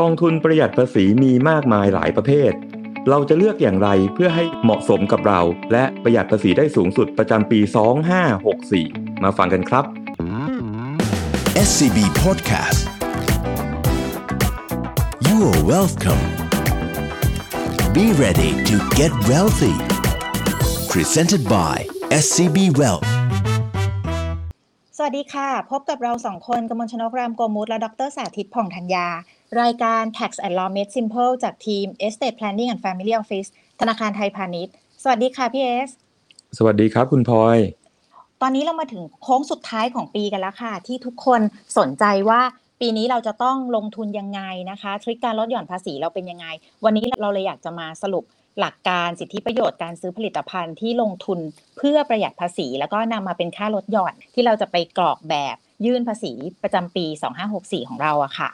กองทุนประหยัดภาษีมีมากมายหลายประเภท เราจะเลือกอย่างไรเพื่อให้เหมาะสมกับเรา และประหยัดภาษีได้สูงสุดประจำปี 2564 มาฟังกันครับ SCB Podcast You are welcome Be ready to get wealthy Presented by SCB Wealth สวัสดีค่ะ พบกับเราสองคนกมลชนกรามโกมุตและดรสาธิตผ่องธัญญา รายการ Tax and Law Made Simple จากทีม Estate Planning and Family Office ธนาคารไทยพาณิชย์ สวัสดีค่ะพี่เอส สวัสดีครับคุณพลอย ตอนนี้เรามาถึงโค้งสุดท้ายของปีกันแล้วค่ะ ที่ทุกคนสนใจว่าปีนี้เราจะต้องลงทุนยังไงนะคะ ทริคการลดหย่อนภาษีเราเป็นยังไง วันนี้เราเลยอยากจะมาสรุปหลักการสิทธิประโยชน์การซื้อผลิตภัณฑ์ที่ลงทุนเพื่อประหยัดภาษี แล้วก็นำมาเป็นค่าลดหย่อนที่เราจะไปกรอกแบบยื่นภาษีประจำปี 2564 ของเราอะค่ะ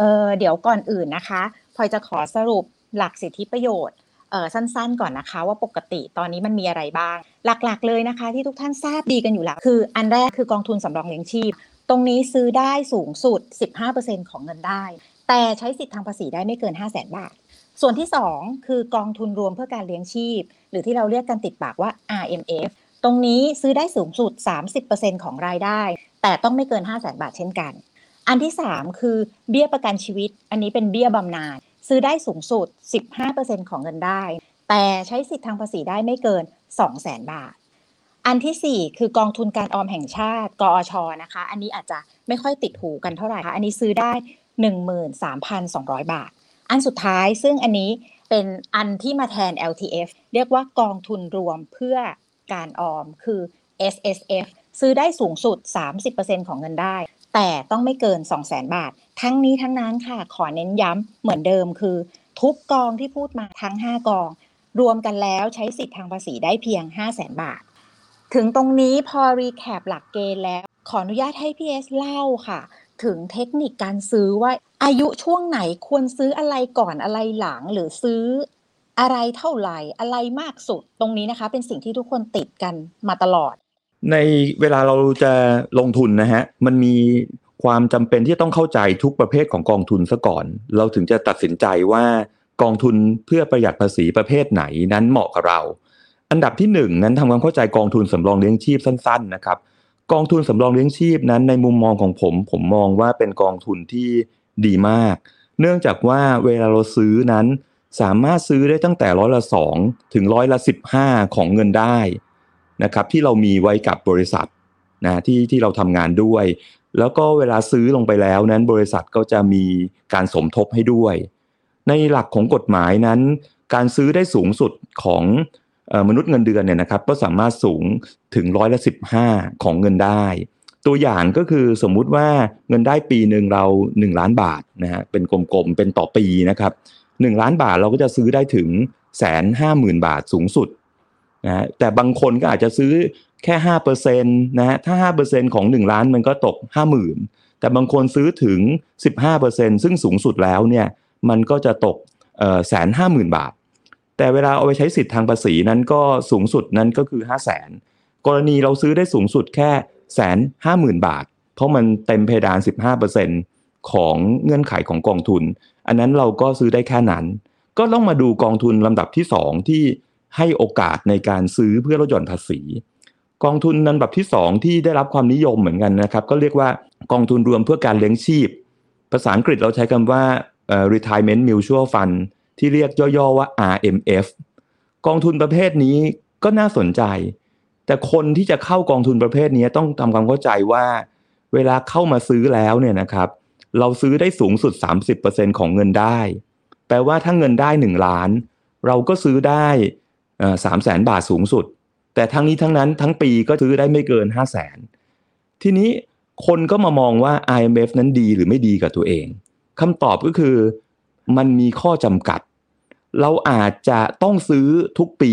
เออเดี๋ยวก่อนอื่นนะคะพลอยจะขอสรุปหลักสิทธิประโยชน์เออสั้นๆ ก่อนนะคะ ว่าปกติตอนนี้มันมีอะไรบ้าง หลักๆ เลยนะคะ ที่ทุกท่านทราบดีกันอยู่แล้ว คืออันแรกคือกองทุนสำรองเลี้ยงชีพ ตรงนี้ซื้อได้สูงสุด 15%ของเงินได้ แต่ใช้สิทธิทางภาษีได้ไม่เกิน 5 0 0 0 0 0 บาท ส่วนที่ 2 คือกองทุนรวมเพื่อการเลี้ยงชีพ หรือที่เราเรียกกันติดปากว่า RMF ตรงนี้ซื้อได้สูงสุด 30%ของรายได้ แต่ต้องไม่เกิน 5 0 0 0 0 0 บาทเช่นกัน อันที่ 3 คือเบี้ยประกันชีวิต อันนี้เป็นเบี้ยบำนาญซื้อได้สูงสุด 15%ของเงินได้ แต่ใช้สิทธิทางภาษีได้ไม่เกิน 200,000 บาท อันที่ 4 คือกองทุนการออมแห่งชาติ กอชนะคะ อันนี้อาจจะไม่ค่อยติดหูกันเท่าไหร่ค่ะอันนี้ซื้อได้ 13,200 บาท อันสุดท้ายซึ่งอันนี้เป็นอันที่มาแทน LTF เรียกว่ากองทุนรวมเพื่อการออมคือ SSF ซื้อได้สูงสุด 30%ของเงินได้ แต่ต้องไม่เกิน 200,000บาท ทั้งนี้ทั้งนั้นค่ะ ขอเน้นย้ำเหมือนเดิมคือ ทุกกองที่พูดมาทั้ง 5 กอง รวมกันแล้วใช้สิทธิ์ทางภาษีได้เพียง 500,000บาท ถึงตรงนี้พอรีแคปหลักเกณฑ์แล้ว ขออนุญาตให้พี่เอสเล่าค่ะ ถึงเทคนิคการซื้อว่าอายุช่วงไหนควรซื้ออะไรก่อนอะไรหลังหรือซื้ออะไรเท่าไหร่อะไรมากสุด ตรงนี้นะคะ เป็นสิ่งที่ทุกคนติดกันมาตลอด ในเวลาเราจะลงทุนนะฮะมันมีความจำเป็นที่ต้องเข้าใจทุกประเภทของกองทุนซะก่อน เราถึงจะตัดสินใจว่ากองทุนเพื่อประหยัดภาษีประเภทไหนนั้นเหมาะกับเรา อันดับที่หนึ่งนั้นทำความเข้าใจกองทุนสำรองเลี้ยงชีพสั้น ๆ นะครับ กองทุนสำรองเลี้ยงชีพนั้นในมุมมองของผม ผมมองว่าเป็นกองทุนที่ดีมาก เนื่องจากว่าเวลาเราซื้อนั้น สามารถซื้อได้ตั้งแต่ร้อยละสองถึงร้อยละสิบห้าของเงินได้ นะครับที่เรามีไว้กับบริษัทนะที่ที่เราทำงานด้วย แล้วก็เวลาซื้อลงไปแล้วนั้นบริษัทก็จะมีการสมทบให้ด้วย ในหลักของกฎหมายนั้น การซื้อได้สูงสุดของมนุษย์เงินเดือนเนี่ยนะครับก็สามารถสูงถึงร้อยละสิบห้าของเงินได้ ตัวอย่างก็คือสมมุติว่าเงินได้ปีหนึ่งเรา 1 ล้านบาทนะฮะเป็นกลมๆเป็นต่อปีนะครับ1ล้านบาทเราก็จะซื้อได้ถึงแสนห้าหมื่นบาทสูงสุด นะแต่บางคนก็อาจจะซื้อแค่ห้าเปอร์เซ็นต์นะฮะถ้าห้าเปอร์เซ็นของหนึ่งล้านมันก็ตกห้าหมื่นแต่บางคนซื้อถึงสิบห้าเปอร์เซ็นซึ่งสูงสุดแล้วเนี่ยมันก็จะตกแสนห้าหมื่นบาท แต่เวลาเอาไปใช้สิทธิ์ทางภาษีนั้นก็สูงสุดนั้นก็คือห้าแสนกรณีเราซื้อได้สูงสุดแค่แสนห้าหมื่นบาท เพราะมันเต็มเพดานสิบห้าเปอร์เซ็นของเงื่อนไขของกองทุน อันนั้นเราก็ซื้อได้แค่นั้น ก็ต้องมาดูกองทุนลำดับที่สองที่ ให้โอกาสในการซื้อเพื่อลดหย่อนภาษี กองทุนลำดับที่ 2 ที่ได้รับความนิยมเหมือนกันนะครับ ก็เรียกว่ากองทุนรวมเพื่อการเลี้ยงชีพ ภาษาอังกฤษเราใช้คำว่า retirement mutual fund ที่เรียกย่อๆว่า RMF กองทุนประเภทนี้ก็น่าสนใจ แต่คนที่จะเข้ากองทุนประเภทนี้ต้องทำความเข้าใจว่า เวลาเข้ามาซื้อแล้วเนี่ยนะครับ เราซื้อได้สูงสุด 30%ของเงินได้ แปลว่าถ้าเงินได้ 1 ล้าน เราก็ซื้อได้ สามแสนบาทสูงสุด แต่ทั้งนี้ทั้งนั้นทั้งปีก็ซื้อได้ไม่เกินห้าแสนทีนี้คนก็มามองว่า IMF นั้นดีหรือไม่ดีกับตัวเองคำตอบก็คือมันมีข้อจำกัด เราอาจจะต้องซื้อทุกปี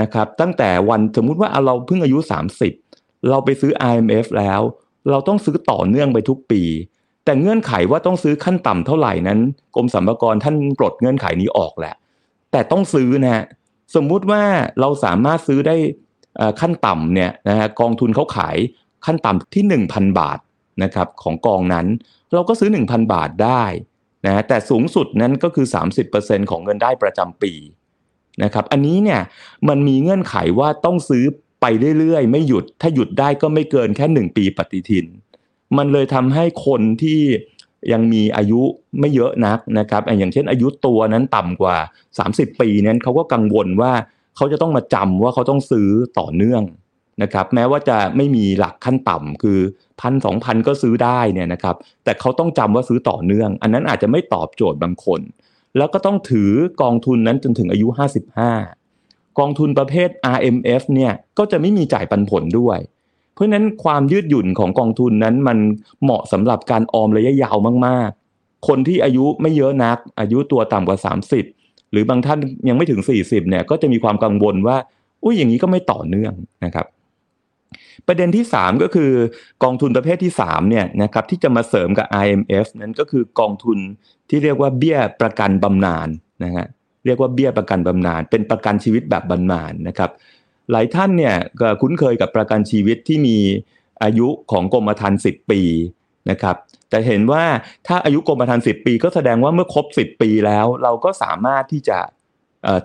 นะครับ ตั้งแต่วันสมมุติว่าเราเพิ่งอายุ 30 เราไปซื้อ IMF แล้ว เราต้องซื้อต่อเนื่องไปทุกปี แต่เงื่อนไขว่าต้องซื้อขั้นต่ำเท่าไหร่นั้น กรมสรรพากรท่านปลดเงื่อนไขนี้ออกแหละ แต่ต้องซื้อนะฮะ สมมุติว่าเราสามารถซื้อได้ขั้นต่ำเนี่ยนะฮะกองทุนเขาขายขั้นต่ำที่ 1,000 บาทนะครับของกองนั้น เราก็ซื้อ 1,000 บาทได้นะแต่สูงสุดนั้นก็คือ 30%ของเงินได้ประจำปีนะครับอันนี้เนี่ยมันมีเงื่อนไขว่าต้องซื้อไปเรื่อยๆ ไม่หยุดถ้าหยุดได้ก็ไม่เกินแค่ 1 ปีปฏิทิน มันเลยทำให้คนที่ ยังมีอายุไม่เยอะนักนะครับอย่างเช่นอายุตัวนั้นต่ำกว่า 30 ปีนั้นเขาก็กังวลว่าเขาจะต้องมาจำว่าเขาต้องซื้อต่อเนื่องนะครับแม้ว่าจะไม่มีหลักขั้นต่ำคือพันสองพันก็ซื้อได้เนี่ยนะครับแต่เขาต้องจำว่าซื้อต่อเนื่อง อันนั้นอาจจะไม่ตอบโจทย์บางคน แล้วก็ต้องถือกองทุนนั้นจนถึงอายุ 55 กองทุนประเภท RMF เนี่ยก็จะไม่มีจ่ายปันผลด้วย เพราะฉะนั้นความยืดหยุ่นของกองทุนนั้นมันเหมาะสำหรับการออมระยะยาวมากๆ คนที่อายุไม่เยอะนัก อายุตัวต่ำกว่า 30 หรือบางท่านยังไม่ถึง 40เนี่ยก็จะมีความกังวลว่าอุ้ยอย่างนี้ก็ไม่ต่อเนื่องนะครับ ประเด็นที่ 3 ก็คือกองทุนประเภทที่3เนี่ยนะครับที่จะมาเสริมกับ IMF นั้นก็คือกองทุนที่เรียกว่าเบี้ยประกันบำนาญนะฮะเรียกว่าเบี้ยประกันบำนาญเป็นประกันชีวิตแบบบำนาญนะครับ หลายท่านเนี่ยก็คุ้นเคยกับประกันชีวิตที่มีอายุของกรมธรรม์10 ปีนะครับ แต่เห็นว่าถ้าอายุกรมธรรม์10 ปี ก็แสดงว่าเมื่อครบ 10 ปีแล้ว เราก็สามารถที่จะ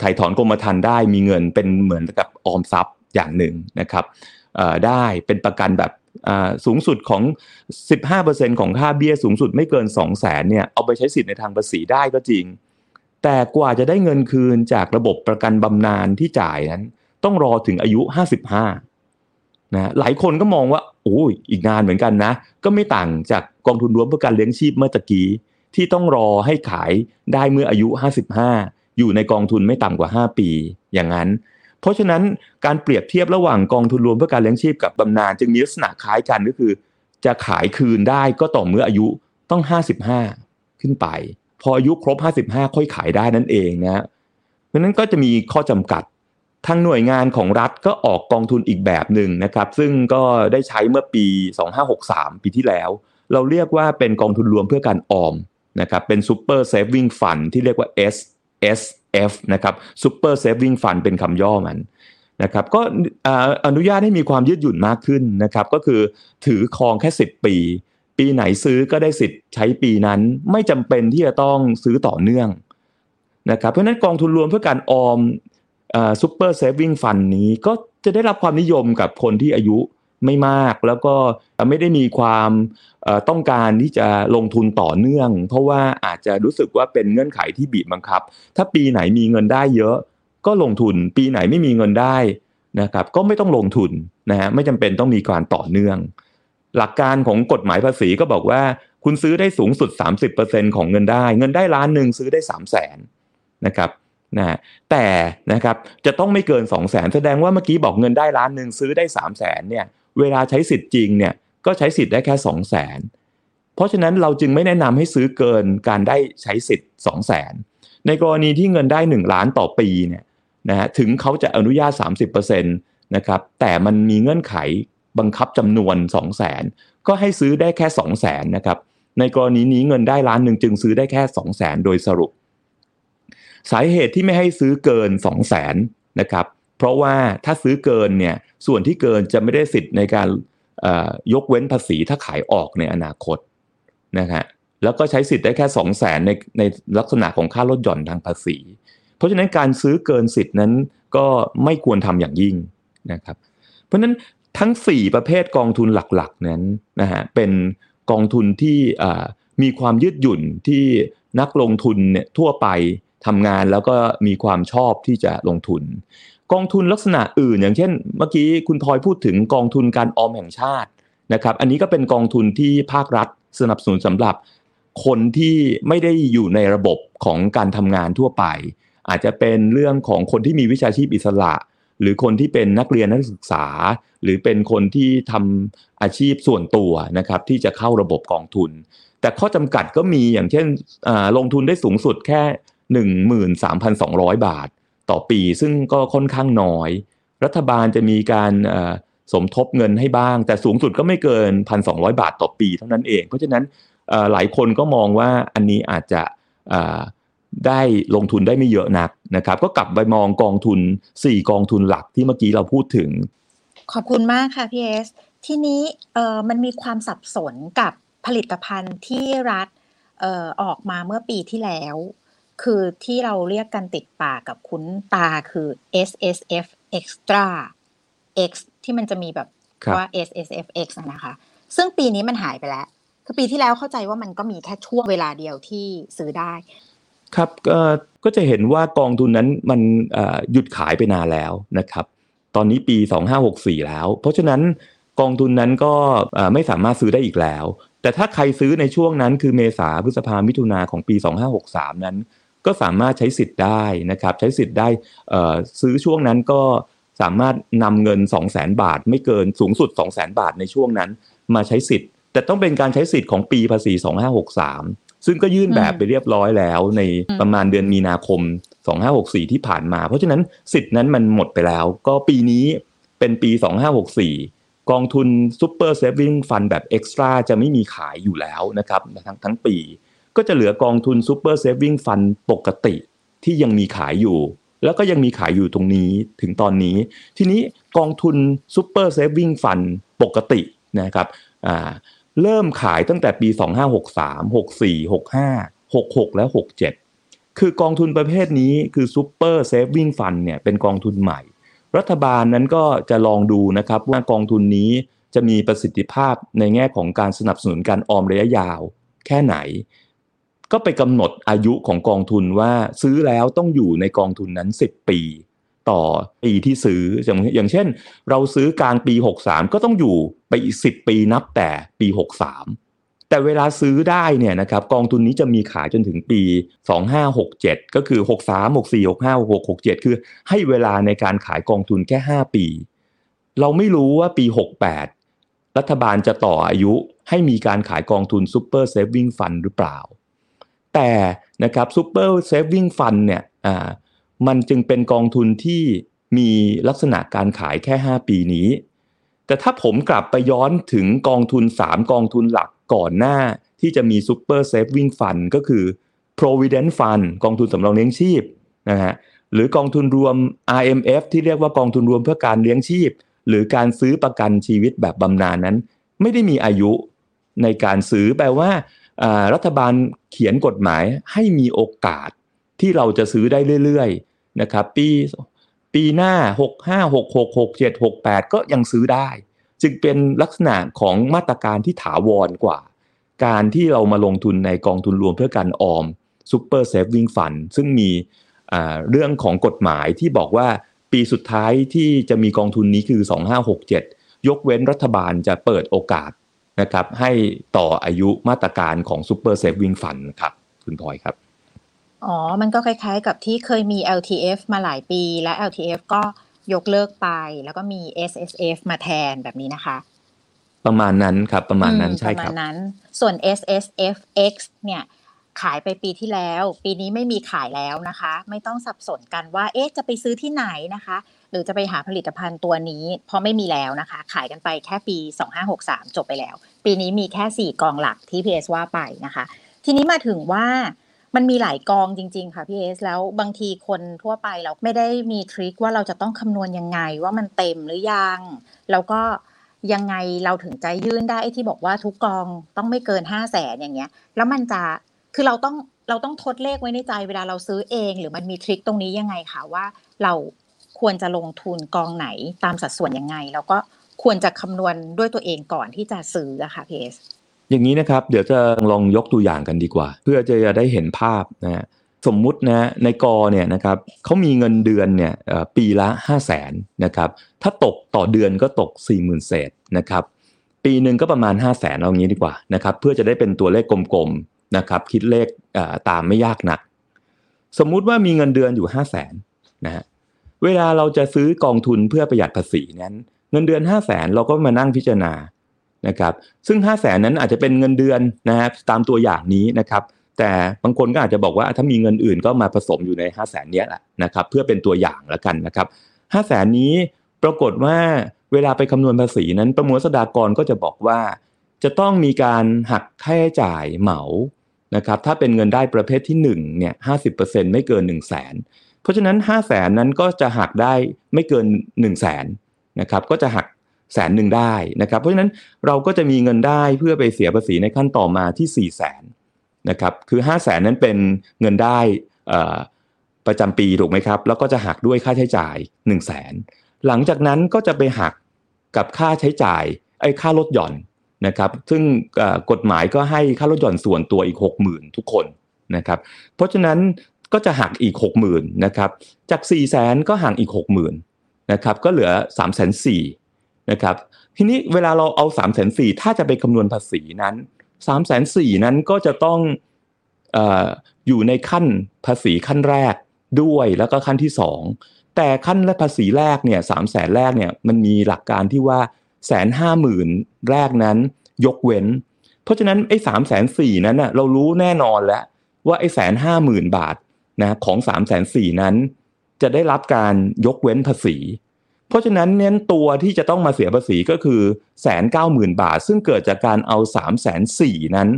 ถ่ายถอนกรมธรรม์ได้มีเงินเป็นเหมือนกับออมทรัพย์อย่างหนึ่งนะครับได้เป็นประกันแบบสูงสุดของ 15%ของค่าเบี้ยสูงสุดไม่เกิน 2 0 0แสนเนี่ยเอาไปใช้สิทธิ์ในทางภาษีได้ก็จริง แต่กว่าจะได้เงินคืนจากระบบประกันบำนาญที่จ่ายนั้น ต้องรอถึงอายุ 55นะหลายคนก็มองว่าโอ้ยอีกนานเหมือนกันนะ ก็ไม่ต่างจากกองทุนรวมเพื่อการเลี้ยงชีพเมื่อตะกี้ ที่ต้องรอให้ขายได้เมื่ออายุ 55 อยู่ในกองทุนไม่ต่ำกว่า 5 ปี อย่างนั้น เพราะฉะนั้นการเปรียบเทียบระหว่างกองทุนรวมเพื่อการเลี้ยงชีพกับบำนาญจึงมีลักษณะคล้ายกันก็คือ จะขายคืนได้ก็ต่อเมื่ออายุต้อง 55 ขึ้นไป พออายุครบ 55 ค่อยขายได้นั่นเองนะเพราะนั้นก็จะมีข้อจำกัด ทางหน่วยงานของรัฐก็ออกกองทุนอีกแบบหนึ่งนะครับ ซึ่งก็ได้ใช้เมื่อปี 2563 ปีที่แล้ว เราเรียกว่าเป็นกองทุนรวมเพื่อการออมนะครับเป็น Super Saving Fund ที่เรียกว่า S S F นะครับ Super Saving Fund เป็นคำย่อมันนะครับก็อนุญาตให้มีความยืดหยุ่นมากขึ้นนะครับ ก็คือถือครองแค่ 10 ปี ปีไหนซื้อก็ได้สิทธิ์ใช้ปีนั้นไม่จำเป็นที่จะต้องซื้อต่อเนื่องนะครับเพราะนั้นกองทุนรวมเพื่อการออม ซูเปอร์เซฟวิ่งฟันนี้ก็จะได้รับความนิยมกับคนที่อายุไม่มากแล้วก็ไม่ได้มีความต้องการที่จะลงทุนต่อเนื่อง เพราะว่าอาจจะรู้สึกว่าเป็นเงื่อนไขที่บีบบังคับ ถ้าปีไหนมีเงินได้เยอะ ก็ลงทุนปีไหนไม่มีเงินได้นะครับก็ไม่ต้องลงทุนนะฮะไม่จำเป็นต้องมีการต่อเนื่อง หลักการของกฎหมายภาษีก็บอกว่า คุณซื้อได้สูงสุด 30%ของเงินได้ เงินได้ล้านหนึ่งซื้อได้ 3 0 0แสนนะครับ นะแต่นะครับจะต้องไม่เกิน 2 0 0แสนแสดงว่าเมื่อกี้บอกเงินได้ล้านหนึ่งซื้อได้ 3 0 0แสนเนี่ยเวลาใช้สิทธิ์จริงเนี่ยก็ใช้สิทธิ์ได้แค่ 2 0 0แสนเพราะฉะนั้นเราจึงไม่แนะนำให้ซื้อเกินการได้ใช้สิทธิ์2 0 0แสนในกรณีที่เงินได้ 1 ล้านต่อปีเนี่ยนะฮะถึงเขาจะอนุญาต 30%นะครับแต่มันมีเงื่อนไขบังคับจำนวน 2 0 0แสนก็ให้ซื้อได้แค่ 2 0 0แสนนะครับในกรณีนี้เงินได้ล้านหนึ่งจึงซื้อได้แค่ 2 0 0แสนโดยสรุป สาเหตุที่ไม่ให้ซื้อเกิน 2 0 0แสนนะครับเพราะว่าถ้าซื้อเกินเนี่ยส่วนที่เกินจะไม่ได้สิทธิ์ในการยกเว้นภาษีถ้าขายออกในอนาคตนะฮะแล้วก็ใช้สิทธิ์ได้แค่ 2 0 0แสนในในลักษณะของค่าลดหย่อนทางภาษี เพราะฉะนั้นการซื้อเกินสิทธิ์นั้นก็ไม่ควรทำอย่างยิ่งนะครับเพราะฉะนั้นทั้ง 4 ประเภทกองทุนหลักๆนั้นนะฮะเป็นกองทุนที่มีความยืดหยุ่นที่นักลงทุนเนี่ยทั่วไป ทำงานแล้วก็มีความชอบที่จะลงทุน กองทุนลักษณะอื่น อย่างเช่น เมื่อกี้คุณทอยพูดถึงกองทุนการออมแห่งชาตินะครับ อันนี้ก็เป็นกองทุนที่ภาครัฐสนับสนุนสำหรับคนที่ไม่ได้อยู่ในระบบของการทำงานทั่วไป อาจจะเป็นเรื่องของคนที่มีวิชาชีพอิสระ หรือคนที่เป็นนักเรียนนักศึกษา หรือเป็นคนที่ทำอาชีพส่วนตัวนะครับที่จะเข้าระบบกองทุน แต่ข้อจำกัดก็มีอย่างเช่นลงทุนได้สูงสุดแค่ 13,200 บาท ต่อปีซึ่งก็ค่อนข้างน้อย รัฐบาลจะมีการสมทบเงินให้บ้าง แต่สูงสุดก็ไม่เกิน 1,200 บาทต่อปีเท่านั้นเอง เพราะฉะนั้นหลายคนก็มองว่าอันนี้อาจจะได้ลงทุนได้ไม่เยอะนักนะครับ ก็กลับไปมองกองทุน 4 กองทุนหลักที่เมื่อกี้เราพูดถึง ขอบคุณมากค่ะพี่เอสทีนี้มันมีความสับสนกับผลิตภัณฑ์ที่รัฐออกมาเมื่อปีที่แล้ว คือที่เราเรียกกันติดปากกับคุ้นตาคือ S S F Extra X ที่มันจะมีแบบครับว่า S S F X อะนะคะ ซึ่งปีนี้มันหายไปแล้ว คือปีที่แล้วเข้าใจว่ามันก็มีแค่ช่วงเวลาเดียวที่ซื้อได้ ครับเอ่อก็จะเห็นว่ากองทุนนั้นมันเอ่อหยุดขายไปนานแล้วนะครับ ตอนนี้ปี 2564 แล้ว เพราะฉะนั้นกองทุนนั้นก็เอ่อไม่สามารถซื้อได้อีกแล้วแต่ถ้าใครซื้อในช่วงนั้นคือเมษาพฤษภามิถุนาของปี 2563 นั้น ก็สามารถใช้สิทธิ์ได้นะครับ ใช้สิทธิ์ได้เอ่อซื้อช่วงนั้นก็สามารถนำเงิน 200,000บาท ไม่เกินสูงสุด 200,000บาทในช่วงนั้น มาใช้สิทธิ์ แต่ต้องเป็นการใช้สิทธิ์ของปีภาษี 2563 ซึ่งก็ยื่นแบบไปเรียบร้อยแล้วในประมาณเดือนมีนาคม 2564 ที่ผ่านมา เพราะฉะนั้นสิทธิ์นั้นมันหมดไปแล้ว ก็ปีนี้เป็นปี 2564 กองทุน Super Saving Fund แบบ Extra จะไม่มีขายอยู่แล้วนะครับทั้งทั้งปี ก็จะเหลือกองทุน Super Saving Fund ปกติที่ยังมีขายอยู่ แล้วก็ยังมีขายอยู่ตรงนี้ถึงตอนนี้ ทีนี้กองทุน Super Saving Fund ปกตินะครับเริ่มขายตั้งแต่ปี 2563 64 65 66 และ 67 คือกองทุนประเภทนี้คือ Super Saving Fund เนี่ยเป็นกองทุนใหม่ รัฐบาลนั้นก็จะลองดูนะครับว่ากองทุนนี้จะมีประสิทธิภาพในแง่ของการสนับสนุนการออมระยะยาวแค่ไหน ก็ไปกำหนดอายุของกองทุนว่าซื้อแล้วต้องอยู่ในกองทุนนั้น 10 ปี ต่อปีที่ซื้ออย่างเช่น เราซื้อกลางปี 63 ก็ต้องอยู่ไปอีก 10 ปีนับแต่ปี 63 แต่เวลาซื้อได้เนี่ยนะครับกองทุนนี้จะมีขายจนถึงปี 2567 ก็คือ 63 64 65 66 67 คือให้เวลาในการขายกองทุนแค่ 5 ปี เราไม่รู้ว่าปี 68 รัฐบาลจะต่ออายุให้มีการขายกองทุน Super Saving Fund หรือเปล่า แต่นะครับ Super Saving Fund เนี่ยอ่ามันจึงเป็นกองทุนที่มีลักษณะการขายแค่ 5 ปีนี้ แต่ถ้าผมกลับไปย้อนถึงกองทุน 3 กองทุนหลักก่อนหน้าที่จะมี Super Saving Fund ก็คือ Provident Fund กองทุนสำรองเลี้ยงชีพนะฮะหรือกองทุนรวม RMF ที่เรียกว่ากองทุนรวมเพื่อการเลี้ยงชีพ หรือการซื้อประกันชีวิตแบบบำนาญนั้น ไม่ได้มีอายุในการซื้อแปลว่า รัฐบาลเขียนกฎหมายให้มีโอกาสที่เราจะซื้อได้เรื่อยๆนะครับปีปีหน้า 65 66 67 68 ก็ยังซื้อได้ จึงเป็นลักษณะของมาตรการที่ถาวรกว่า การที่เรามาลงทุนในกองทุนรวมเพื่อการออม Super Saving Fund ซึ่งมีเรื่องของกฎหมายที่บอกว่าปีสุดท้ายที่จะมีกองทุนนี้คือ 2567 ยกเว้นรัฐบาลจะเปิดโอกาส นะครับให้ต่ออายุมาตรการของ Super Saving Fund ครับคุณพลอยครับ อ๋อ มันก็คล้ายๆกับที่เคยมี LTF มาหลายปี และ LTF ก็ยกเลิกไป แล้วก็มี SSF มาแทนแบบนี้นะคะ ประมาณนั้นครับ ประมาณนั้นอืใช่ประคมารัณบนั้น ส่วน SSFX เนี่ยขายไปปีที่แล้ว ปีนี้ไม่มีขายแล้วนะคะ ไม่ต้องสับสนกันว่า เอ๊ะจะไปซื้อที่ไหนนะคะ หรือจะไปหาผลิตภัณฑ์ตัวนี้ เพราะไม่มีแล้วนะคะ ขายกันไปแค่ปี 2563 จบไปแล้ว ปีนี้มีแค่ 4 กองหลักที่ PS ว่าไปนะคะ ทีนี้มาถึงว่ามันมีหลายกองจริง ๆ ค่ะพี่เอสแล้วบางทีคนทั่วไปเราไม่ได้มีทริคว่าเราจะต้องคำนวณยังไงว่ามันเต็มหรือยัง แล้วก็ยังไงเราถึงจะยื่นได้ไอ้ที่บอกว่าทุกกองต้องไม่เกินห้าแสนอย่างเงี้ย แล้วมันจะคือเราต้องเราต้องทดเลขไว้ในใจเวลาเราซื้อเอง หรือมันมีทริคตรงนี้ยังไงคะว่าเรา ควรจะลงทุนกองไหนตามสัดส่วนยังไง แล้วก็ควรจะคำนวณด้วยตัวเองก่อนที่จะซื้ออะค่ะพีเอสอย่างนี้นะครับ เดี๋ยวจะลองยกตัวอย่างกันดีกว่า เพื่อจะได้เห็นภาพนะฮะสมมุตินะในกอเนี่ยนะครับเขามีเงินเดือนเนี่ยปีละ5 0 0แสนนะครับถ้าตกต่อเดือนก็ตก 4 0,000เศษนะครับปีหนึ่งก็ประมาณ 5 0 0แสนเอางี้ดีกว่านะครับเพื่อจะได้เป็นตัวเลขกลมๆนะครับคิดเลขตามไม่ยากนัก สมมุติว่ามีเงินเดือนอยู่ 5 0 0แสนนะฮะ เวลาเราจะซื้อกองทุนเพื่อประหยัดภาษีนั้น เงินเดือน 5 0 0แสนเราก็มานั่งพิจารณานะครับซึ่ง 5 0 0แสนนั้นอาจจะเป็นเงินเดือนนะครับตามตัวอย่างนี้นะครับแต่บางคนก็อาจจะบอกว่าถ้ามีเงินอื่นก็มาผสมอยู่ใน 5 0 0แสนนี้แหละนะครับเพื่อเป็นตัวอย่างแล้วกันนะครับ5 0 0แสนนี้ปรากฏว่าเวลาไปคำนวณภาษีนั้นประมวลสดากรก็จะบอกว่า จะต้องมีการหักค่าใช้จ่ายเหมานะครับถ้าเป็นเงินได้ประเภทที่1เนี่ย50%ไม่เกิน 1 0 0 0 0แสน ราะฉะนั้น5 0 0แสนนั้นก็จะหักได้ไม่เกิน 1 0 0 0 0แสนนะครับก็จะหักแสนหนึ่งได้นะครับ เพราะฉะนั้นเราก็จะมีเงินได้เพื่อไปเสียภาษีในขั้นต่อมาที่4ี่แสนนะครับคือ5 0 0แสนนั้นเป็นเงินได้ประจำปีถูกไหมครับ แล้วก็จะหักด้วยค่าใช้จ่าย 1 0 0 0 0แสนหลังจากนั้นก็จะไปหักกับค่าใช้จ่ายไอ้ค่าลดหย่อนนะครับ ซึ่งกฎหมายก็ให้ค่าลดหย่อนส่วนตัวอีก 60,000 ทุกคนนะครับ เพราะฉะนั้น ก็จะหักอีก 60,000นะครับจาก 4 0 0แสนก็หักอีก 60,000นะครับก็เหลือ 3 4 0 0 0นะครับทีนี้เวลาเราเอา 3 4 0 0 0ถ้าจะไปคำนวณภาษีนั้น 3 4 0 0 0นั้นก็จะต้องอออยู่ในขั้นภาษีขั้นแรกด้วยแล้วก็ขั้นที่ 2 แต่ขั้นและภาษีแรกเนี่ยสามแสนแรกเนี่ยมันมีหลักการที่ว่าแสนห้าหมื่นแรกนั้นยกเว้น เพราะฉะนั้นไอ้สามแสนสี่นั้นน่ะเรารู้แน่นอนแล้วว่าไอ้แสนห้าหมื่นบาท นะของสามแสนสี่นั้น จะได้รับการยกเว้นภาษี เพราะฉะนั้นเน้นตัวที่จะต้องมาเสียภาษีก็คือแสนเก้าหมื่นบาท ซึ่งเกิดจากการเอาสามแสนสี่นั้น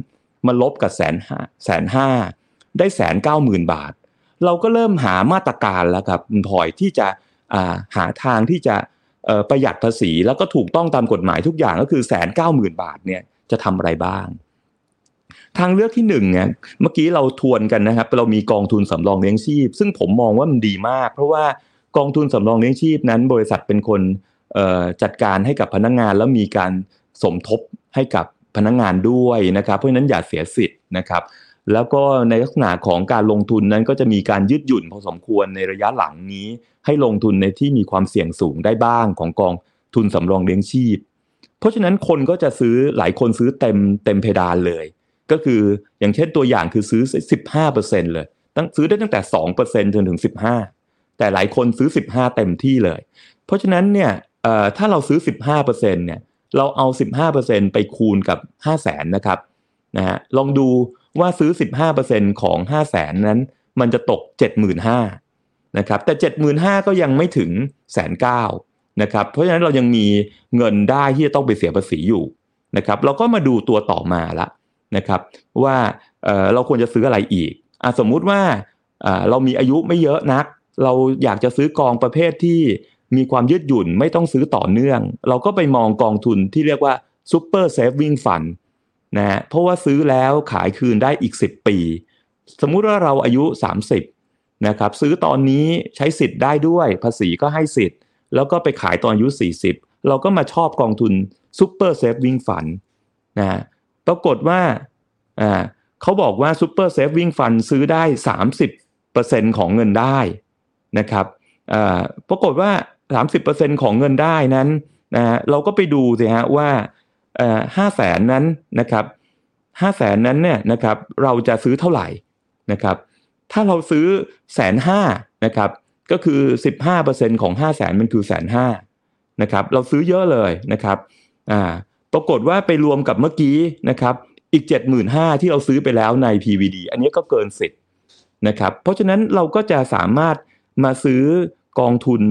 มาลบกับแสนห้าแสนห้าได้แสนเก้าหมื่นบาท เราก็เริ่มหามาตรการแล้วครับคุณพลอยที่จะาหาทางที่จะประหยัดภาษีแล้วก็ถูกต้องตามกฎหมายทุกอย่างก็คือแสนเก้าหมื่นบาทเนี่ยจะทำอะไรบ้าง ทางเลือกที่หนึ่งเนี่ยเมื่อกี้เราทวนกันนะครับ เรามีกองทุนสำรองเลี้ยงชีพ ซึ่งผมมองว่ามันดีมาก เพราะว่ากองทุนสำรองเลี้ยงชีพนั้น บริษัทเป็นคนจัดการให้กับพนักงาน แล้วมีการสมทบให้กับพนักงานด้วยนะครับ เพราะฉะนั้นอย่าเสียสิทธิ์นะครับ แล้วก็ในลักษณะของการลงทุนนั้นก็จะมีการยืดหยุ่นพอสมควรในระยะหลังนี้ ให้ลงทุนในที่มีความเสี่ยงสูงได้บ้างของกองทุนสำรองเลี้ยงชีพ เพราะฉะนั้นคนก็จะซื้อหลายคนซื้อเต็มเต็มเพดานเลย ก็คืออย่างเช่นตัวอย่างคือซื้อ 15%เลยตั้งซื้อได้ตั้งแต่ 2%จนถึง 15 แต่หลายคนซื้อ 15 เต็มที่เลย เพราะฉะนั้นเนี่ยถ้าเราซื้อ 15%เนี่ยเราเอา 15%ไปคูณกับ 5 0 0แสนนะครับนะฮะลองดูว่าซื้อ 15%ของ 5 0 0แสนนั้น มันจะตก 75,000นะครับแต่ 75,000 ก็ยังไม่ถึงแสนเก้านะครับเพราะฉะนั้นเรายังมีเงินได้ที่จะต้องไปเสียภาษีอยู่นะครับเราก็มาดูตัวต่อมาละ นะครับว่าเเราควรจะซื้ออะไรอีกอสมมุติว่าเรามีอายุไม่เยอะนัก เราอยากจะซื้อกองประเภทที่มีความยืดหยุ่นไม่ต้องซื้อต่อเนื่อง เราก็ไปมองกองทุนที่เรียกว่า Super Saving Fund นะฮะเพราะว่าซื้อแล้วขายคืนได้อีก 10 ปี สมมุติว่าเราอายุ 30นะครับซื้อตอนนี้ใช้สิทธิ์ได้ด้วย ภาษีก็ให้สิทธิ์ แล้วก็ไปขายตอนอายุ 40 เราก็มาชอบกองทุน Super Saving Fund นะฮะ ปรากฏว่าอ่าเขาบอกว่า Super Saving Fund ซื้อได้ 30%ของเงินได้นะครับอ่าปรากฏว่า 30%ของเงินได้นั้นนะฮะเราก็ไปดูสิฮะว่าห้าแสนนั้นนะครับห้าแสนนั้นเนี่ยนะครับเราจะซื้อเท่าไหร่นะครับถ้าเราซื้อแสนห้านะครับก็คือ 15%ของ5 0 0แสนมันคือแสนห้านะครับเราซื้อเยอะเลยนะครับอ่า ปรากฏว่าไปรวมกับเมื่อกี้นะครับ อีก 75,000ที่เราซื้อไปแล้วใน PVD อันนี้ก็เกินสิทธิ์นะครับ เพราะฉะนั้นเราก็จะสามารถมาซื้อกองทุน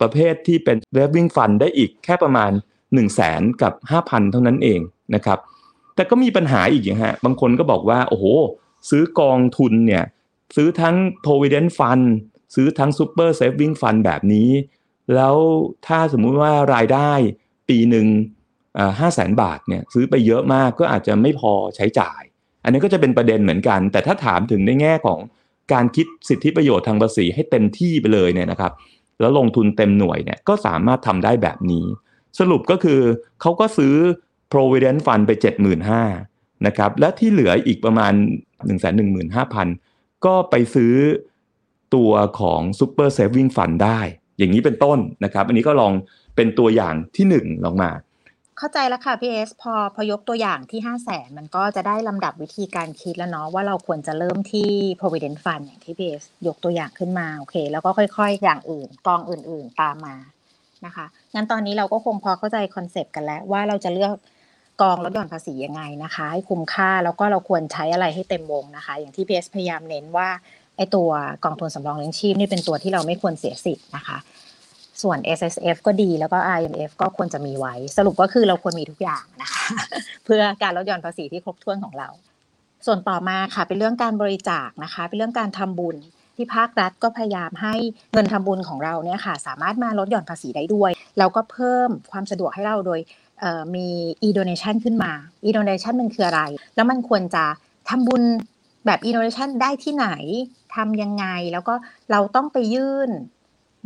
ประเภทที่เป็น Saving Fund ได้อีกแค่ประมาณ 1 0 0 0 0แสนกับ 5,000 เท่านั้นเองนะครับ แต่ก็มีปัญหาอีกอย่างฮะ บางคนก็บอกว่า โอ้โห ซื้อกองทุนเนี่ย ซื้อทั้ง provident fund ซื้อทั้ง super saving fund แบบนี้ แล้วถ้าสมมุติว่ารายได้ปีหนึ่ง ห้าแสนบาทเนี่ยซื้อไปเยอะมากก็อาจจะไม่พอใช้จ่าย อันนี้ก็จะเป็นประเด็นเหมือนกัน แต่ถ้าถามถึงในแง่ของการคิดสิทธิประโยชน์ทางภาษีให้เต็มที่ไปเลยเนี่ยนะครับ แล้วลงทุนเต็มหน่วยเนี่ยก็สามารถทำได้แบบนี้ สรุปก็คือเขาก็ซื้อ provident fund ไป 75,000นะครับและที่เหลืออีกประมาณ 115,000 ก็ไปซื้อตัวของ super saving fund ได้ อย่างนี้เป็นต้นนะครับ อันนี้ก็ลองเป็นตัวอย่างที่หนึ่งลองมา เข้าใจแล้วค่ะพี่เอสพอพอยกตัวอย่างที่ห้าแสนมันก็จะได้ลำดับวิธีการคิดแล้วเนาะว่าเราควรจะเริ่มที่ provident fund อย่างที่พี่เอสยกตัวอย่างขึ้นมาโอเค แล้วก็ค่อยๆ อย่างอื่นกองอื่น ๆ ตามมานะคะงั้นตอนนี้เราก็คงพอเข้าใจ concept กันแล้วว่าเราจะเลือกกองลดหย่อนภาษียังไงนะคะให้คุ้มค่าแล้วก็เราควรใช้อะไรให้เต็มวงนะคะ อย่างที่พี่เอสพยายามเน้นว่าไอตัวกองทุนสำรองเลี้ยงชีพนี่เป็นตัวที่เราไม่ควรเสียสิทธิ์นะคะ ส่วน S S F ก็ดีแล้วก็ R M F ก็ควรจะมีไว้ สรุปก็คือเราควรมีทุกอย่างนะคะ เพื่อการลดหย่อนภาษีที่ครบถ้วนของเรา ส่วนต่อมาค่ะเป็นเรื่องการบริจาคนะคะ เป็นเรื่องการทำบุญที่ภาครัฐก็พยายามให้เงินทำบุญของเราเนี่ยค่ะ สามารถมาลดหย่อนภาษีได้ด้วยแล้วก็เพิ่มความสะดวกให้เราโดยมี e-donation ขึ้นมา e-donation มันคืออะไร แล้วมันควรจะทำบุญแบบ innovation ได้ที่ไหนทำยังไง แล้วก็เราต้องไปยื่น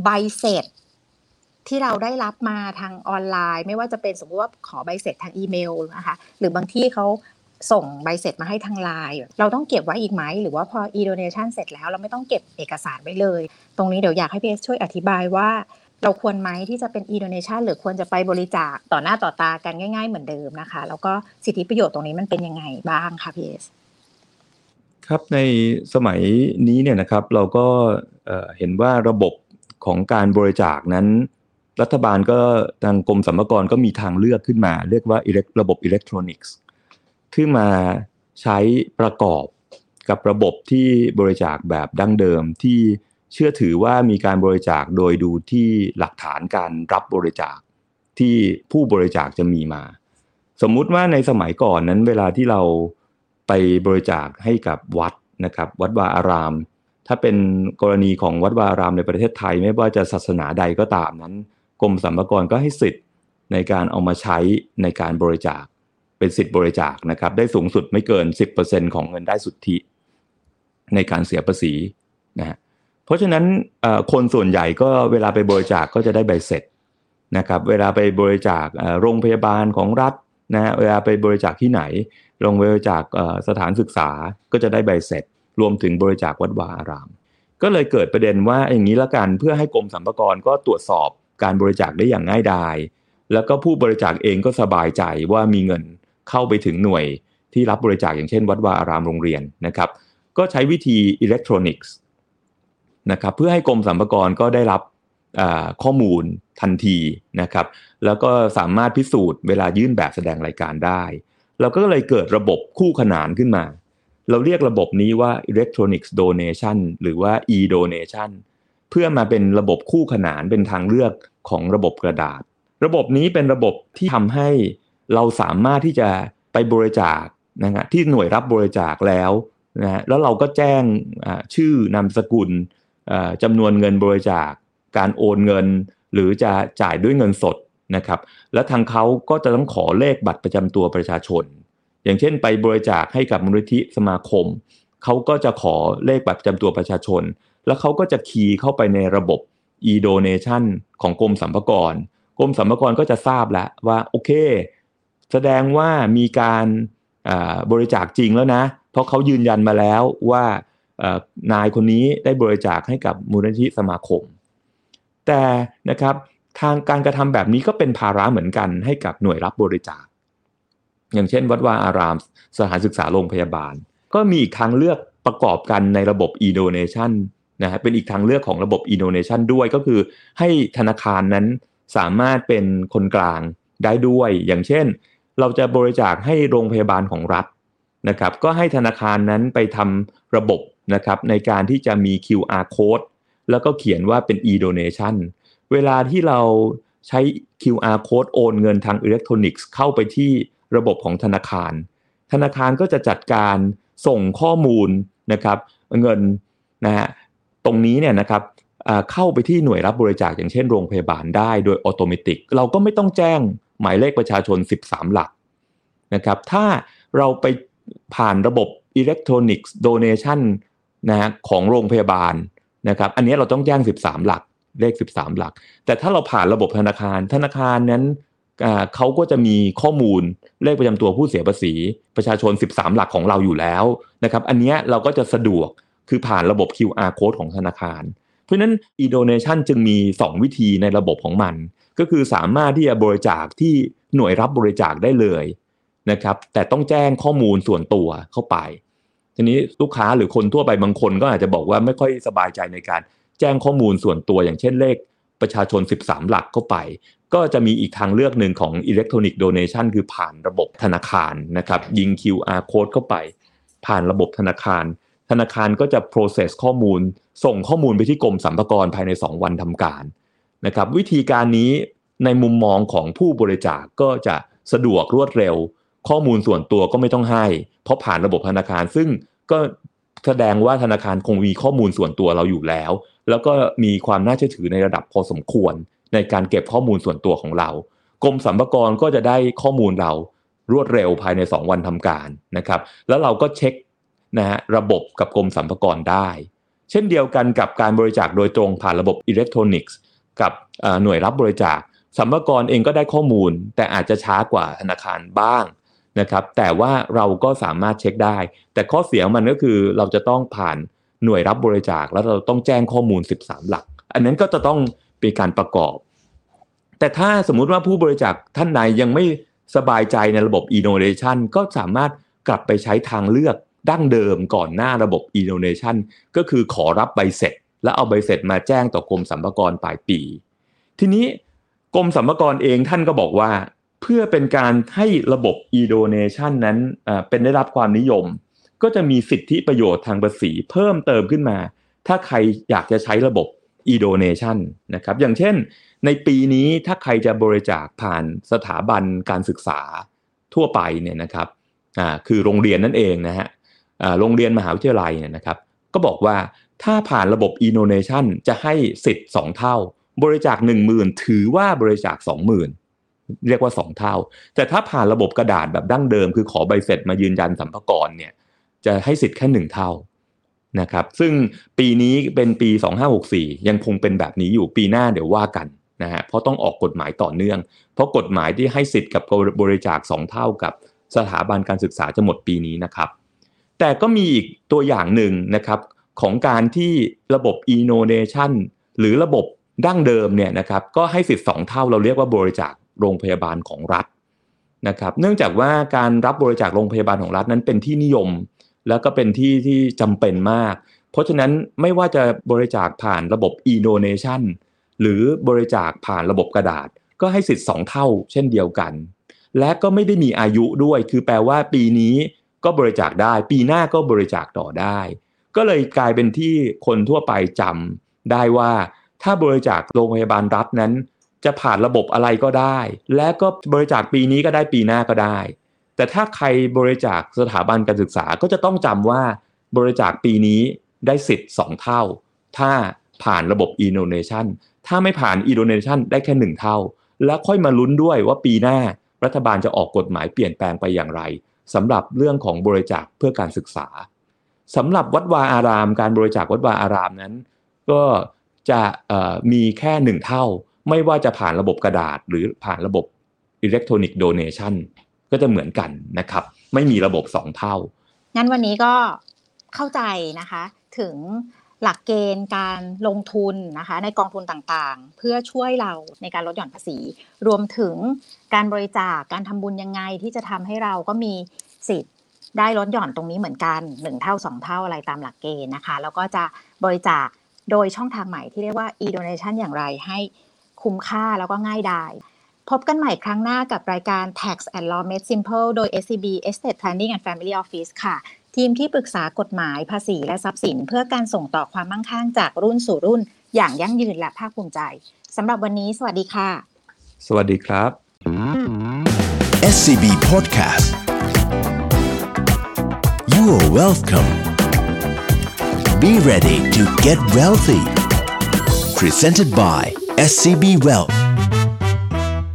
ใบเสร็จ ที่เราได้รับมาทางออนไลน์ ไม่ว่าจะเป็นสมมติว่าขอใบเสร็จทางอีเมลนะคะหรือบางที่เขาส่งใบเสร็จมาให้ทางไลน์เราต้องเก็บไว้อีกไหม หรือว่าพอ e-donation เสร็จแล้วเราไม่ต้องเก็บเอกสารไว้เลย ตรงนี้เดี๋ยวอยากให้พี่เอสช่วยอธิบายว่า เราควรไหมที่จะเป็น e-donation หรือควรจะไปบริจาคต่อหน้าต่อตากันง่าย ๆ เหมือนเดิมนะคะ แล้วก็สิทธิประโยชน์ตรงนี้มันเป็นยังไงบ้างคะพี่เอสครับในสมัยนี้เนี่ยนะครับเราก็เอ่อเห็นว่าระบบของการบริจาคนั้น รัฐบาลก็ทางกรมสรรพากรก็มีทางเลือกขึ้นมา เรียกว่าระบบอิเล็กทรอนิกส์ขึ้นมาใช้ประกอบกับระบบที่บริจาคแบบดั้งเดิมที่เชื่อถือว่ามีการบริจาคโดยดูที่หลักฐานการรับบริจาคที่ผู้บริจาคจะมีมา สมมุติว่าในสมัยก่อนนั้นเวลาที่เราไปบริจาคให้กับวัดนะครับ วัดวาอาราม ถ้าเป็นกรณีของวัดวาอารามในประเทศไทย ไม่ว่าจะศาสนาใดก็ตามนั้น กรมสรรพากรก็ให้สิทธิ์ในการเอามาใช้ในการบริจาคเป็นสิทธิ์บริจาคนะครับได้สูงสุดไม่เกิน 10%ของเงินได้สุทธิ ในการเสียภาษีนะฮะเพราะฉะนั้นคนส่วนใหญ่ก็เวลาไปบริจาคก็จะได้ใบเสร็จนะครับเวลาไปบริจาคโรงพยาบาลของรัฐนะเวลาไปบริจาคที่ไหนโรงบริจาคสถานศึกษาก็จะได้ใบเสร็จ รวมถึงบริจาควัดวาอาราม ก็เลยเกิดประเด็นว่าอย่างนี้ละกันเพื่อให้กรมสรรพากรก็ตรวจสอบ การบริจาคได้อย่างง่ายดาย แล้วก็ผู้บริจาคเองก็สบายใจว่ามีเงินเข้าไปถึงหน่วยที่รับบริจาคอย่างเช่น วัดวาอารามโรงเรียนนะครับ ก็ใช้วิธีอิเล็กทรอนิกส์นะครับเพื่อให้กรมสรรพากรก็ได้รับข้อมูลทันทีนะครับ แล้วก็สามารถพิสูจน์เวลายื่นแบบแสดงรายการได้ เราก็เลยเกิดระบบคู่ขนานขึ้นมา เราเรียกระบบนี้ว่า Electronics Donation หรือว่า e-donation เพื่อมาเป็นระบบคู่ขนานเป็นทางเลือกของระบบกระดาษ ระบบนี้เป็นระบบที่ทำให้เราสามารถที่จะไปบริจาคนะฮะที่หน่วยรับบริจาคแล้วนะฮะแล้วเราก็แจ้งชื่อนามสกุลอ่าจำนวนเงินบริจาคการโอนเงิน หรือจะจ่ายด้วยเงินสดนะครับ แล้วทางเขาก็จะต้องขอเลขบัตรประจำตัวประชาชน อย่างเช่น ไปบริจาคให้กับมูลนิธิสมาคม เขาก็จะขอเลขบัตรประจำตัวประชาชน แล้วเขาก็จะคีย์เข้าไปในระบบ e-donation ของกรมสรรพากร กรมสรรพากรก็จะทราบแล้วว่าโอเค แสดงว่ามีการบริจาคจริงแล้วนะ เพราะเขายืนยันมาแล้วว่านายคนนี้ได้บริจาคให้กับมูลนิธิสมาคม แต่นะครับทางการกระทำแบบนี้ก็เป็นภาระเหมือนกันให้กับหน่วยรับบริจาค อย่างเช่น วัดวาอาราม สถานศึกษาโรงพยาบาล ก็มีอีกทางเลือกประกอบกันในระบบ e-donation นะฮะเป็นอีกทางเลือกของระบบ e-donation ด้วยก็คือให้ธนาคารนั้นสามารถเป็นคนกลางได้ด้วย อย่างเช่น เราจะบริจาคให้โรงพยาบาลของรัฐนะครับก็ให้ธนาคารนั้นไปทำระบบนะครับในการที่จะมี QR code แล้วก็เขียนว่าเป็น e-donation เวลาที่เราใช้ QR code โอนเงินทางอิเล็กทรอนิกส์เข้าไปที่ระบบของธนาคาร ธนาคารก็จะจัดการส่งข้อมูลนะครับเงินนะฮะ ตรงนี้เนี่ยนะครับเข้าไปที่หน่วยรับบริจาคอย่างเช่นโรงพยาบาลได้โดยอัตโนมัติเราก็ไม่ต้องแจ้งหมายเลขประชาชน 13 หลักนะครับ ถ้าเราไปผ่านระบบอิเล็กทรอนิกส์โดเนชันนะฮะของโรงพยาบาลนะครับ อันนี้เราต้องแจ้ง 13 หลักเลข 13 หลัก แต่ถ้าเราผ่านระบบธนาคาร ธนาคารนั้นเขาก็จะมีข้อมูลเลขประจำตัวผู้เสียภาษี ประชาชน 13 หลักของเราอยู่แล้วนะครับ อันนี้เราก็จะสะดวก คือผ่านระบบ QR code ของธนาคาร เพราะนั้น e-donation จึงมี 2 วิธีในระบบของมัน ก็คือสามารถที่จะบริจาคที่หน่วยรับบริจาคได้เลยนะครับ แต่ต้องแจ้งข้อมูลส่วนตัวเข้าไป ทีนี้ลูกค้าหรือคนทั่วไปบางคนก็อาจจะบอกว่าไม่ค่อยสบายใจในการแจ้งข้อมูลส่วนตัวอย่างเช่นเลขประชาชน 13 หลักเข้าไป ก็จะมีอีกทางเลือกหนึ่งของ Electronic Donation คือผ่านระบบธนาคารนะครับ ยิง QR code เข้าไป ผ่านระบบธนาคาร ธนาคารก็จะ process ข้อมูล ส่งข้อมูลไปที่กรมสรรพากรภายใน 2 วันทำการนะครับ วิธีการนี้ในมุมมองของผู้บริจาคก็จะสะดวกรวดเร็ว ข้อมูลส่วนตัวก็ไม่ต้องให้ เพราะผ่านระบบธนาคาร ซึ่งก็แสดงว่าธนาคารคงมีข้อมูลส่วนตัวเราอยู่แล้ว แล้วก็มีความน่าเชื่อถือในระดับพอสมควร ในการเก็บข้อมูลส่วนตัวของเรากรมสรรพากรก็จะได้ข้อมูลเรารวดเร็วภายใน 2 วันทำการนะครับ แล้วเราก็เช็ค นะฮะระบบกับกรมสรรพากรได้ เช่นเดียวกันกับการบริจาคโดยตรงผ่านระบบอิเล็กทรอนิกส์ กับหน่วยรับบริจาคสัมภากรเองก็ได้ข้อมูล แต่อาจจะช้ากว่าธนาคารบ้างนะครับแต่ว่าเราก็สามารถเช็คได้ แต่ข้อเสียของมันก็คือเราจะต้องผ่านหน่วยรับบริจาค แล้วเราต้องแจ้งข้อมูล 13 หลัก อันนั้นก็จะต้องเป็นการประกอบ แต่ถ้าสมมุติว่าผู้บริจาคท่านใดยังไม่สบายใจในระบบ e-donation ก็สามารถกลับไปใช้ทางเลือก ดั้งเดิมก่อนหน้าระบบ e-donation ก็คือขอรับใบเสร็จ แล้วเอาใบเสร็จมาแจ้งต่อกรมสรรพากรปลายปี ทีนี้กรมสรรพากรเองท่านก็บอกว่า เพื่อเป็นการให้ระบบ e-donation นั้นเป็นได้รับความนิยม ก็จะมีสิทธิประโยชน์ทางภาษีเพิ่มเติมขึ้นมา ถ้าใครอยากจะใช้ระบบ e-donation นะครับอย่างเช่น ในปีนี้ถ้าใครจะบริจาคผ่านสถาบันการศึกษาทั่วไปเนี่ยนะครับคือโรงเรียนนั่นเองนะฮะ โรงเรียนมหาวิทยาลัยเนี่ยนะครับ ก็บอกว่าถ้าผ่านระบบ e-donation จะให้สิทธิ์ 2 เท่า บริจาค 10,000 ถือว่าบริจาค 20,000 เรียกว่า 2 เท่า แต่ถ้าผ่านระบบกระดาษแบบดั้งเดิม คือขอใบเสร็จมายืนยันสัมภาระเนี่ยจะให้สิทธิ์แค่ 1 เท่านะครับซึ่งปีนี้เป็นปี 2564 ยังคงเป็นแบบนี้อยู่ปีหน้าเดี๋ยวว่ากันนะฮะเพราะต้องออกกฎหมายต่อเนื่อง เพราะกฎหมายที่ให้สิทธิ์กับบริจาค 2 เท่ากับสถาบันการศึกษาจะหมดปีนี้นะครับ แต่ก็มีอีกตัวอย่างหนึ่งนะครับของการที่ระบบ e-donation หรือระบบดั้งเดิมเนี่ยนะครับก็ให้สิทธิ์2เท่าเราเรียกว่าบริจาคโรงพยาบาลของรัฐนะครับเนื่องจากว่าการรับบริจาคโรงพยาบาลของรัฐนั้นเป็นที่นิยม แล้วก็เป็นที่ที่จำเป็นมาก เพราะฉะนั้นไม่ว่าจะบริจาคผ่านระบบ e-donation หรือบริจาคผ่านระบบกระดาษ ก็ให้สิทธิ์ 2 เท่า เช่นเดียวกัน และก็ไม่ได้มีอายุด้วยคือแปลว่าปีนี้ ก็บริจาคได้ ปีหน้าก็บริจาคต่อได้ ก็เลยกลายเป็นที่คนทั่วไปจำได้ว่า ถ้าบริจาคโรงพยาบาลรัฐนั้น จะผ่านระบบอะไรก็ได้ และก็บริจาคปีนี้ก็ได้ปีหน้าก็ได้ แต่ถ้าใครบริจาคสถาบันการศึกษาก็จะต้องจำว่าบริจาคปีนี้ได้สิทธิ์ 2 เท่า ถ้าผ่านระบบ e-donation ถ้าไม่ผ่าน e-donation ได้แค่ 1 เท่า แล้วค่อยมาลุ้นด้วยว่าปีหน้ารัฐบาลจะออกกฎหมายเปลี่ยนแปลงไปอย่างไร สำหรับเรื่องของบริจาคเพื่อการศึกษาสำหรับวัดวาอาราม การบริจาควัดวาอารามนั้น ก็จะมีแค่หนึ่งเท่า ไม่ว่าจะผ่านระบบกระดาษ หรือผ่านระบบอิเล็กทรอนิกส์โดเนชันก็จะเหมือนกันนะครับ ไม่มีระบบสองเท่า งั้นวันนี้ก็เข้าใจนะคะถึง หลักเกณฑ์การลงทุนนะคะในกองทุนต่างๆ เพื่อช่วยเราในการลดหย่อนภาษี รวมถึงการบริจาคการทำบุญยังไงที่จะทำให้เราก็มีสิทธิ์ได้ลดหย่อนตรงนี้เหมือนกัน 1 เท่า 2 เท่าอะไรตามหลักเกณฑ์นะคะ แล้วก็จะบริจาคโดยช่องทางใหม่ที่เรียกว่า e-donation อย่างไรให้คุ้มค่าแล้วก็ง่ายดายพบกันใหม่ครั้งหน้ากับรายการ Tax and Law Made Simple โดย SCB Estate Planning and Family Office ค่ะ ทีมที่ปรึกษากฎหมายภาษีและทรัพย์สิน เพื่อการส่งต่อความมั่งคั่งจากรุ่นสู่รุ่น อย่างยั่งยืนและภาคภูมิใจสำหรับวันนี้ สวัสดีค่ะ สวัสดีครับ SCB Podcast You are welcome Be ready to get wealthy Presented by SCB Wealth